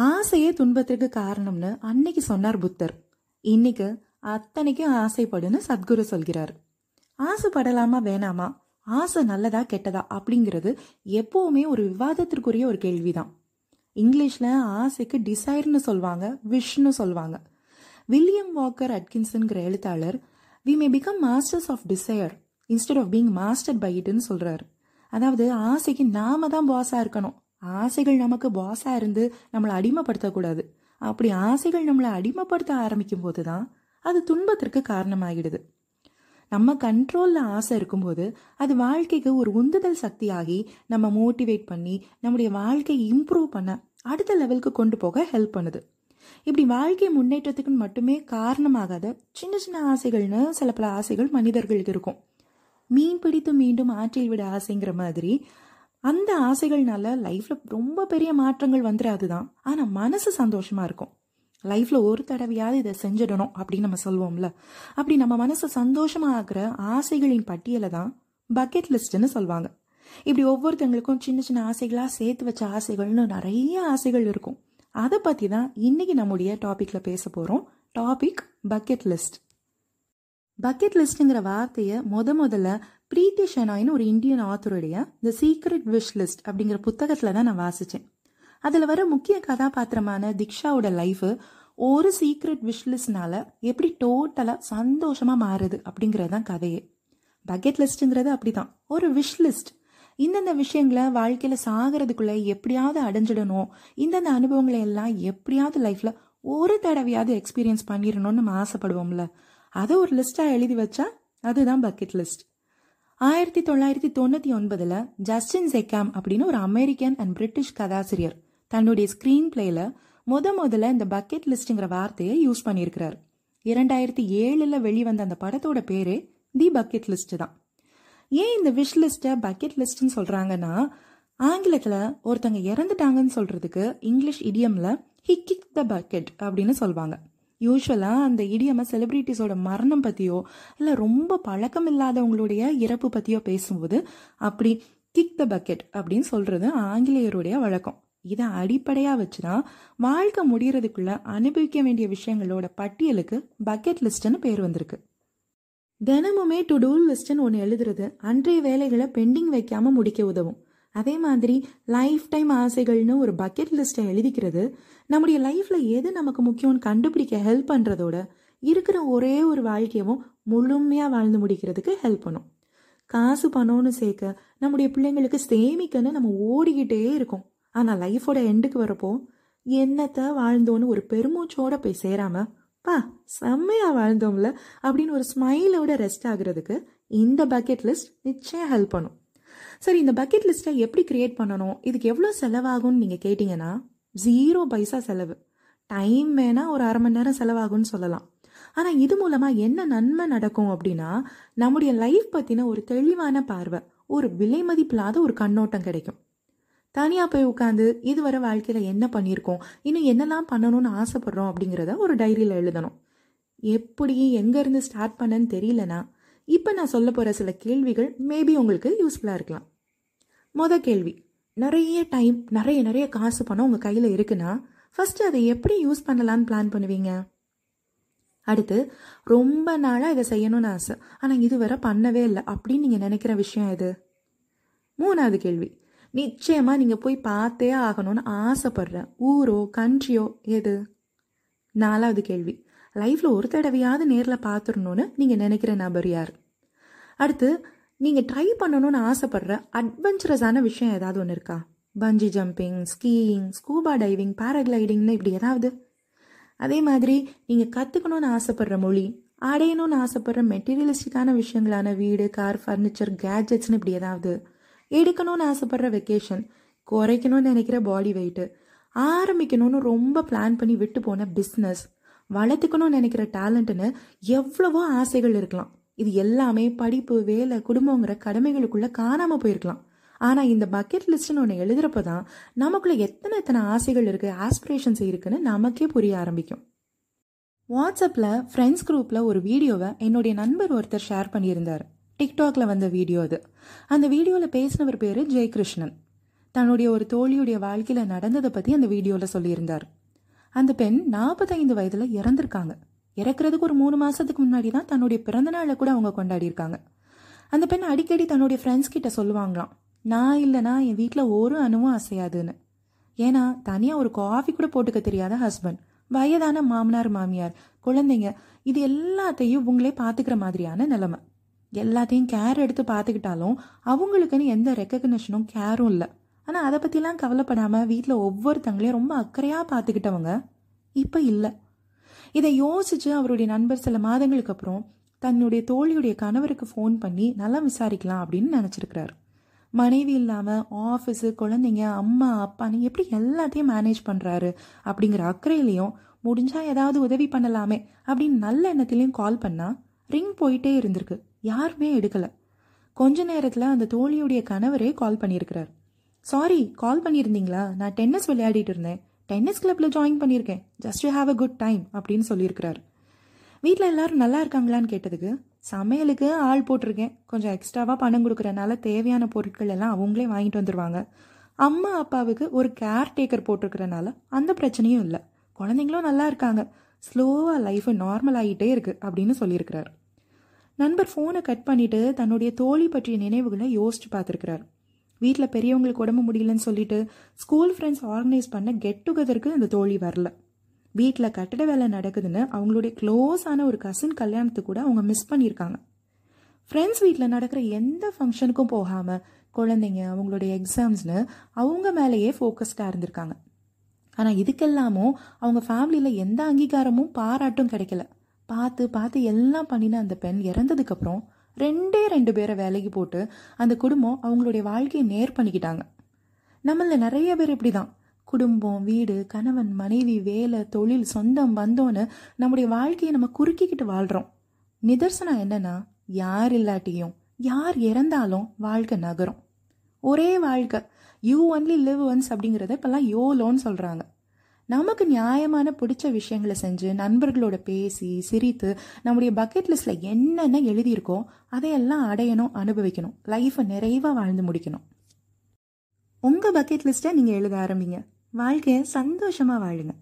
ஆசையே துன்பத்திற்கு காரணம்னு அன்னைக்கு சொன்னார் புத்தர். இன்னைக்கு அத்தனைக்கும் ஆசைப்படுன்னு சத்குரு சொல்கிறார். ஆசைப்படலாமா வேணாமா? ஆசை நல்லதா கெட்டதா அப்படிங்கிறது எப்பவுமே ஒரு விவாதத்திற்குரிய ஒரு கேள்விதான். இங்கிலீஷ்ல ஆசைக்கு டிசைர்னு சொல்லுவாங்க விஷ்னு சொல்லுவாங்க வில்லியம் வாக்கர் அட்கின்சன்கிற எழுத்தாளர் we may become masters of desire instead of being master by இட்னு சொல்றாரு. அதாவது ஆசைக்கு நாம தான் பாஸா இருக்கணும். ஆசைகள் நமக்கு பாஸாக இருந்து நம்மளை அடிமைப்படுத்தக்கூடாது. அப்படி ஆசைகள் நம்மளை அடிமைப்படுத்த ஆரம்பிக்கும் போது தான் அது துன்பத்திற்கு காரணமாகிடுது. நம்ம கண்ட்ரோலில் ஆசை இருக்கும்போது அது வாழ்க்கைக்கு ஒரு உந்துதல் சக்தியாகி நம்ம மோட்டிவேட் பண்ணி நம்முடைய வாழ்க்கையை இம்ப்ரூவ் பண்ண அடுத்த லெவலுக்கு கொண்டு போக ஹெல்ப் பண்ணுது. இப்படி வாழ்க்கை முன்னேற்றத்துக்கு மட்டுமே காரணமாகாத சின்ன சின்ன ஆசைகள்னு சில பல ஆசைகள் மனிதர்களுக்கு இருக்கும். மீன் பிடித்து மீண்டும் ஆற்றில் விட ஆசைங்கிற மாதிரி அந்த ஆசைகள்னால லைஃப்ல ரொம்ப பெரிய மாற்றங்கள் வந்துடாதுதான் ஆனா மனசு சந்தோஷமா இருக்கும். லைஃப்ல ஒரு தடவையாவது இதை செஞ்சிடணும் அப்படின்னு நம்ம சொல்லுவோம்ல அப்படி நம்ம மனசு சந்தோஷமா ஆகிற ஆசைகளின் பட்டியலை தான் பக்கெட் லிஸ்ட்னு சொல்லுவாங்க இப்படி ஒவ்வொருத்தங்களுக்கும் சின்ன சின்ன ஆசைகளா சேர்த்து வச்ச ஆசைகள்னு நிறைய ஆசைகள் இருக்கும். அதை பத்தி தான் இன்னைக்கு நம்முடைய டாபிக்ல பேச போறோம். டாபிக் பக்கெட் லிஸ்ட் பக்கெட் லிஸ்ட்டுங்கிற வார்த்தையை முத முதல்ல பிரீத்தி ஷெனாயின்னு ஒரு இந்தியன் ஆத்தருடைய த சீக்ரெட் விஷ் லிஸ்ட் அப்படிங்கிற புத்தகத்தில் தான் நான் வாசித்தேன் அதில் வர முக்கிய கதாபாத்திரமான திக்ஷாவோட லைஃபு ஒரு சீக்ரெட் விஷ் லிஸ்ட்னால எப்படி டோட்டலாக சந்தோஷமாக மாறுது அப்படிங்கிறது தான் கதையே. பக்கெட் லிஸ்ட்டுங்கிறது அப்படிதான். ஒரு விஷ் லிஸ்ட் இந்தந்த விஷயங்களை வாழ்க்கையில் சாகிறதுக்குள்ளே எப்படியாவது அடைஞ்சிடணும். இந்தந்த அனுபவங்களை எல்லாம் எப்படியாவது லைஃப்பில் ஒரு தடவையாவது எக்ஸ்பீரியன்ஸ் பண்ணிடணும்னு நம்ம ஆசைப்படுவோம்ல. அதை ஒரு லிஸ்ட்டாக எழுதி வச்சா அதுதான் பக்கெட் லிஸ்ட் ஆயிரத்தி தொள்ளாயிரத்தி தொண்ணூற்றி ஒன்பதில் ஜஸ்டின் செக்காம் அப்படின்னு ஒரு அமெரிக்கன் அண்ட் பிரிட்டிஷ் கதாசிரியர் தன்னுடைய ஸ்க்ரீன் பிளேல முத முதல்ல இந்த பக்கெட் லிஸ்ட்டுங்கிற வார்த்தையை யூஸ் பண்ணியிருக்கிறார். இரண்டாயிரத்தி ஏழில் வெளிவந்த அந்த படத்தோட பேரே தி பக்கெட் லிஸ்ட் தான். ஏன் இந்த விஷ் லிஸ்ட்டை பக்கெட் லிஸ்ட்னு சொல்கிறாங்கன்னா ஆங்கிலத்தில் ஒருத்தங்க இறந்துட்டாங்கன்னு சொல்கிறதுக்கு இங்கிலீஷ் இடியமில் ஹி கிக் த பக்கெட் அப்படின்னு சொல்லுவாங்க யூஸ்வலாக அந்த இடியமை செலிப்ரிட்டிஸோட மரணம் பற்றியோ இல்லை ரொம்ப பழக்கம் இல்லாதவங்களுடைய இறப்பு பற்றியோ பேசும்போது அப்படி கிக் த பக்கெட் அப்படின்னு சொல்கிறது ஆங்கிலேயருடைய வழக்கம். இதை அடிப்படையாக வச்சு தான் வாழ்க்கை முடிகிறதுக்குள்ள அனுபவிக்க வேண்டிய விஷயங்களோட பட்டியலுக்கு பக்கெட் லிஸ்ட்னு பேர் வந்திருக்கு. தினமுமே டு டூ லிஸ்ட்னு ஒன்று எழுதுறது அன்றைய வேலைகளை பெண்டிங் வைக்காமல் முடிக்க உதவும். அதே மாதிரி லைஃப் டைம் ஆசைகள்னு ஒரு பக்கெட் லிஸ்ட்டை எழுதிக்கிறது. நம்முடைய லைஃப்பில் எது நமக்கு முக்கியம்னு கண்டுபிடிக்க ஹெல்ப் பண்ணுறதோட இருக்கிற ஒரே ஒரு வாழ்க்கையவும் முழுமையாக வாழ்ந்து முடிக்கிறதுக்கு ஹெல்ப் பண்ணும். காசு பணம்னு சேர்க்க நம்முடைய பிள்ளைங்களுக்கு சேமிக்கன்னு நம்ம ஓடிக்கிட்டே இருக்கோம். ஆனால் லைஃபோட எண்டுக்கு வரப்போ என்னத்தை வாழ்ந்தோன்னு ஒரு பெருமூச்சோட போய் சேராம பா செம்மையாக வாழ்ந்தோம்ல அப்படின்னு ஒரு ஸ்மைலோட ரெஸ்ட் ஆகுறதுக்கு இந்த பக்கெட் லிஸ்ட் நிச்சயம் ஹெல்ப் பண்ணும். சரி இந்த பக்கெட் லிஸ்ட்டை எப்படி கிரியேட் பண்ணணும்? இதுக்கு எவ்வளோ செலவாகும்னு நீங்கள் கேட்டிங்கன்னா ஜீரோ பைசா செலவு. டைம் வேணால் ஒரு அரை மணி நேரம் செலவாகும்னு சொல்லலாம். ஆனால் இது மூலமாக என்ன நன்மை நடக்கும் அப்படின்னா நம்முடைய லைஃப் பற்றின ஒரு தெளிவான பார்வை ஒரு விலை மதிப்பில்லாத ஒரு கண்ணோட்டம் கிடைக்கும். தனியாக போய் உட்காந்து இதுவரை வாழ்க்கையில் என்ன பண்ணியிருக்கோம்? இன்னும் என்னெல்லாம் பண்ணணும்னு ஆசைப்படுறோம் அப்படிங்கிறத ஒரு டைரியில் எழுதணும். எப்படி எங்கேருந்து ஸ்டார்ட் பண்ணன்னு தெரியலனா இப்போ நான் சொல்ல போகிற சில கேள்விகள் மேபி உங்களுக்கு யூஸ்ஃபுல்லாக இருக்கலாம். மொதல் கேள்வி நிறைய டைம் நிறைய நிறைய காசு பணம் உங்கள் கையில் இருக்குன்னா ஃபஸ்ட்டு அதை எப்படி யூஸ் பண்ணலான்னு பிளான் பண்ணுவீங்க? அடுத்து ரொம்ப நாளாக இதை செய்யணும்னு ஆசை ஆனால் இதுவரை பண்ணவே இல்லை அப்படின்னு நீங்கள் நினைக்கிற விஷயம் எது? மூணாவது கேள்வி நிச்சயமாக நீங்கள் போய் பார்த்தே ஆகணும்னு ஆசைப்படுற ஊரோ கண்ட்ரியோ எது? நாலாவது கேள்வி லைஃப்பில் ஒரு தடவையாவது நேரில் பார்த்துடணுன்னு நீங்கள் நினைக்கிற நபர் யார்? அடுத்து நீங்கள் ட்ரை பண்ணணும்னு ஆசைப்படுற அட்வென்ச்சரஸான விஷயம் ஏதாவது ஒன்று இருக்கா? Bungee jumping skiing scuba diving பேராகிளைடிங்னு இப்படி ஏதாவது? அதே மாதிரி நீங்கள் கற்றுக்கணும்னு ஆசைப்படுற மொழி அடையணும்னு ஆசைப்படுற மெட்டீரியலிஸ்டிக்கான விஷயங்களான வீடு கார் ஃபர்னிச்சர் கேட்ஜெட்ஸ்னு இப்படி ஏதாவது? எடுக்கணும்னு ஆசைப்படுற வெக்கேஷன் குறைக்கணும்னு நினைக்கிற பாடி வெயிட்டு ஆரம்பிக்கணும்னு ரொம்ப பிளான் பண்ணி விட்டு போன பிஸ்னஸ் வளர்த்துக்கணும்னு நினைக்கிற டேலண்ட்டுன்னு எவ்வளவோ ஆசைகள் இருக்கலாம். இது எல்லாமே படிப்பு வேலை குடும்பங்கிற கடமைகளுக்குள்ள காணாமல் போயிருக்கலாம். ஆனால் இந்த பக்கெட் லிஸ்ட்னு ஒன்று எழுதுறப்ப தான் நமக்குள்ள எத்தனை எத்தனை ஆசைகள் இருக்குது ஆஸ்பிரேஷன்ஸ் இருக்குன்னு நமக்கே புரிய ஆரம்பிக்கும். வாட்ஸ்அப்பில் ஃப்ரெண்ட்ஸ் குரூப்பில் ஒரு வீடியோவை என்னுடைய நண்பர் ஒருத்தர் ஷேர் பண்ணியிருந்தார். டிக்டாக்ல வந்த வீடியோ அது. அந்த வீடியோவில் பேசினவர் பேர் ஜெயகிருஷ்ணன். தன்னுடைய ஒரு தோழியுடைய வாழ்க்கையில் நடந்ததை பற்றி அந்த வீடியோவில் சொல்லியிருந்தார். அந்த பெண் நாற்பத்தைந்து வயதுல இறந்திருக்காங்க. இறக்குறதுக்கு ஒரு மூணு மாசத்துக்கு முன்னாடி தான் தன்னுடைய பிறந்த நாளை கூட அவங்க கொண்டாடி இருக்காங்க அந்த பெண் அடிக்கடி தன்னுடைய ஃப்ரெண்ட்ஸ் கிட்ட சொல்லுவாங்களாம் நான் இல்லைனா என் வீட்டில் ஒரு அணுவும் அசையாதுன்னு. ஏன்னா தனியாக ஒரு காஃபி கூட போட்டுக்க தெரியாத ஹஸ்பண்ட் வயதான மாமனார் மாமியார் குழந்தைங்க இது எல்லாத்தையும் இவங்களே பார்த்துக்கிற மாதிரியான நிலைமை. எல்லாத்தையும் கேர் எடுத்து பார்த்துக்கிட்டாலும் அவங்களுக்குன்னு எந்த ரெக்கக்னிஷனும் கேரும் இல்லை. ஆனால் அதை பற்றிலாம் கவலைப்படாமல் வீட்டில் ஒவ்வொருத்தங்களையும் ரொம்ப அக்கறையாக பார்த்துக்கிட்டவங்க இப்போ இல்லை. இதை யோசித்து அவருடைய நண்பர் சில மாதங்களுக்கு அப்புறம் தன்னுடைய தோழியுடைய கணவருக்கு ஃபோன் பண்ணி நல்லா விசாரிக்கலாம் அப்படின்னு நினச்சிருக்கிறார். மனைவி இல்லாமல் ஆஃபீஸு குழந்தைங்க அம்மா அப்பான்னு எப்படி எல்லாத்தையும் மேனேஜ் பண்ணுறாரு அப்படிங்கிற அக்கறையிலையும் முடிஞ்சால் ஏதாவது உதவி பண்ணலாமே அப்படின்னு நல்ல எண்ணத்துலேயும் கால் பண்ணால் ரிங் போயிட்டே இருந்திருக்கு. யாருமே எடுக்கலை. கொஞ்ச நேரத்தில் அந்த தோழியுடைய கணவரே கால் பண்ணியிருக்கிறார். சாரி கால் பண்ணியிருந்தீங்களா? நான் டென்னிஸ் விளையாடிட்டு இருந்தேன். டென்னிஸ் கிளப்பில் ஜாயின் பண்ணியிருக்கேன். Just you have a good time அப்படின்னு சொல்லியிருக்கிறார். வீட்டில் எல்லாரும் நல்லா இருக்காங்களான்னு கேட்டதுக்கு சமையலுக்கு ஆள் போட்டிருக்கேன். கொஞ்சம் எக்ஸ்ட்ராவாக பணம் கொடுக்குறனால தேவையான பொருட்கள் எல்லாம் அவங்களே வாங்கிட்டு வந்துடுவாங்க அம்மா அப்பாவுக்கு ஒரு கேர் டேக்கர் போட்டிருக்கிறனால அந்த பிரச்சனையும் இல்லை. குழந்தைங்களும் நல்லா இருக்காங்க. ஸ்லோவாக லைஃப் நார்மல் ஆகிட்டே இருக்குது அப்படின்னு சொல்லியிருக்கிறார். நண்பர் ஃபோனை கட் பண்ணிட்டு தன்னுடைய தோழி பற்றிய நினைவுகளை யோசிச்சு பார்த்துருக்கிறார். வீட்டில் பெரியவங்களுக்கு உடம்பு முடியலன்னு சொல்லிட்டு ஸ்கூல் ஃப்ரெண்ட்ஸ் ஆர்கனைஸ் பண்ண கெட் டுகெதருக்கு அந்த தோழி வரல. வீட்டில் கட்டட வேலை நடக்குதுன்னு அவங்களுடைய க்ளோஸான ஒரு கசின் கல்யாணத்துக்கு கூட அவங்க மிஸ் பண்ணியிருக்காங்க. ஃப்ரெண்ட்ஸ் வீட்டில் நடக்கிற எந்த ஃபங்க்ஷனுக்கும் போகாமல் குழந்தைங்க அவங்களுடைய எக்ஸாம்ஸ்னு அவங்க மேலேயே ஃபோக்கஸ்டாக இருந்திருக்காங்க. ஆனால் இதுக்கெல்லாமும் அவங்க ஃபேமிலியில் எந்த அங்கீகாரமும் பாராட்டும் கிடைக்கல. பார்த்து பார்த்து எல்லாம் பண்ணின அந்த பெண் இறந்ததுக்கப்புறம் ரெண்டே ரெண்டு பேரை வேலைக்கு போட்டு அந்த குடும்பம் அவங்களுடைய வாழ்க்கையை நேர் பண்ணிக்கிட்டாங்க. நம்மள நிறைய பேர் இப்படி தான் குடும்பம் வீடு கணவன் மனைவி வேலை தொழில் சொந்தம் பந்தோன்னு நம்முடைய வாழ்க்கையை நம்ம குறுக்கிக்கிட்டு வாழ்கிறோம் நிதர்சனம் என்னன்னா யார் இல்லாட்டியும் யார் இறந்தாலும் வாழ்க்கை நகரும். ஒரே வாழ்க்கை. யூ ஒன்லி லிவ் ஒன்ஸ் அப்படிங்கிறத இப்போல்லாம் யோலோன்னு சொல்கிறாங்க நமக்கு நியாயமான பிடிச்ச விஷயங்களை செஞ்சு நண்பர்களோட பேசி சிரித்து நம்முடைய பக்கெட் லிஸ்ட்டில் என்னென்ன எழுதியிருக்கோ அதையெல்லாம் அடையணும் அனுபவிக்கணும். லைஃப்பை நிறைவாக வாழ்ந்து முடிக்கணும். உங்கள் பக்கெட் லிஸ்ட்டை நீங்கள் எழுத ஆரம்பிங்க. வாழ்க்கையை சந்தோஷமாக வாழுங்க.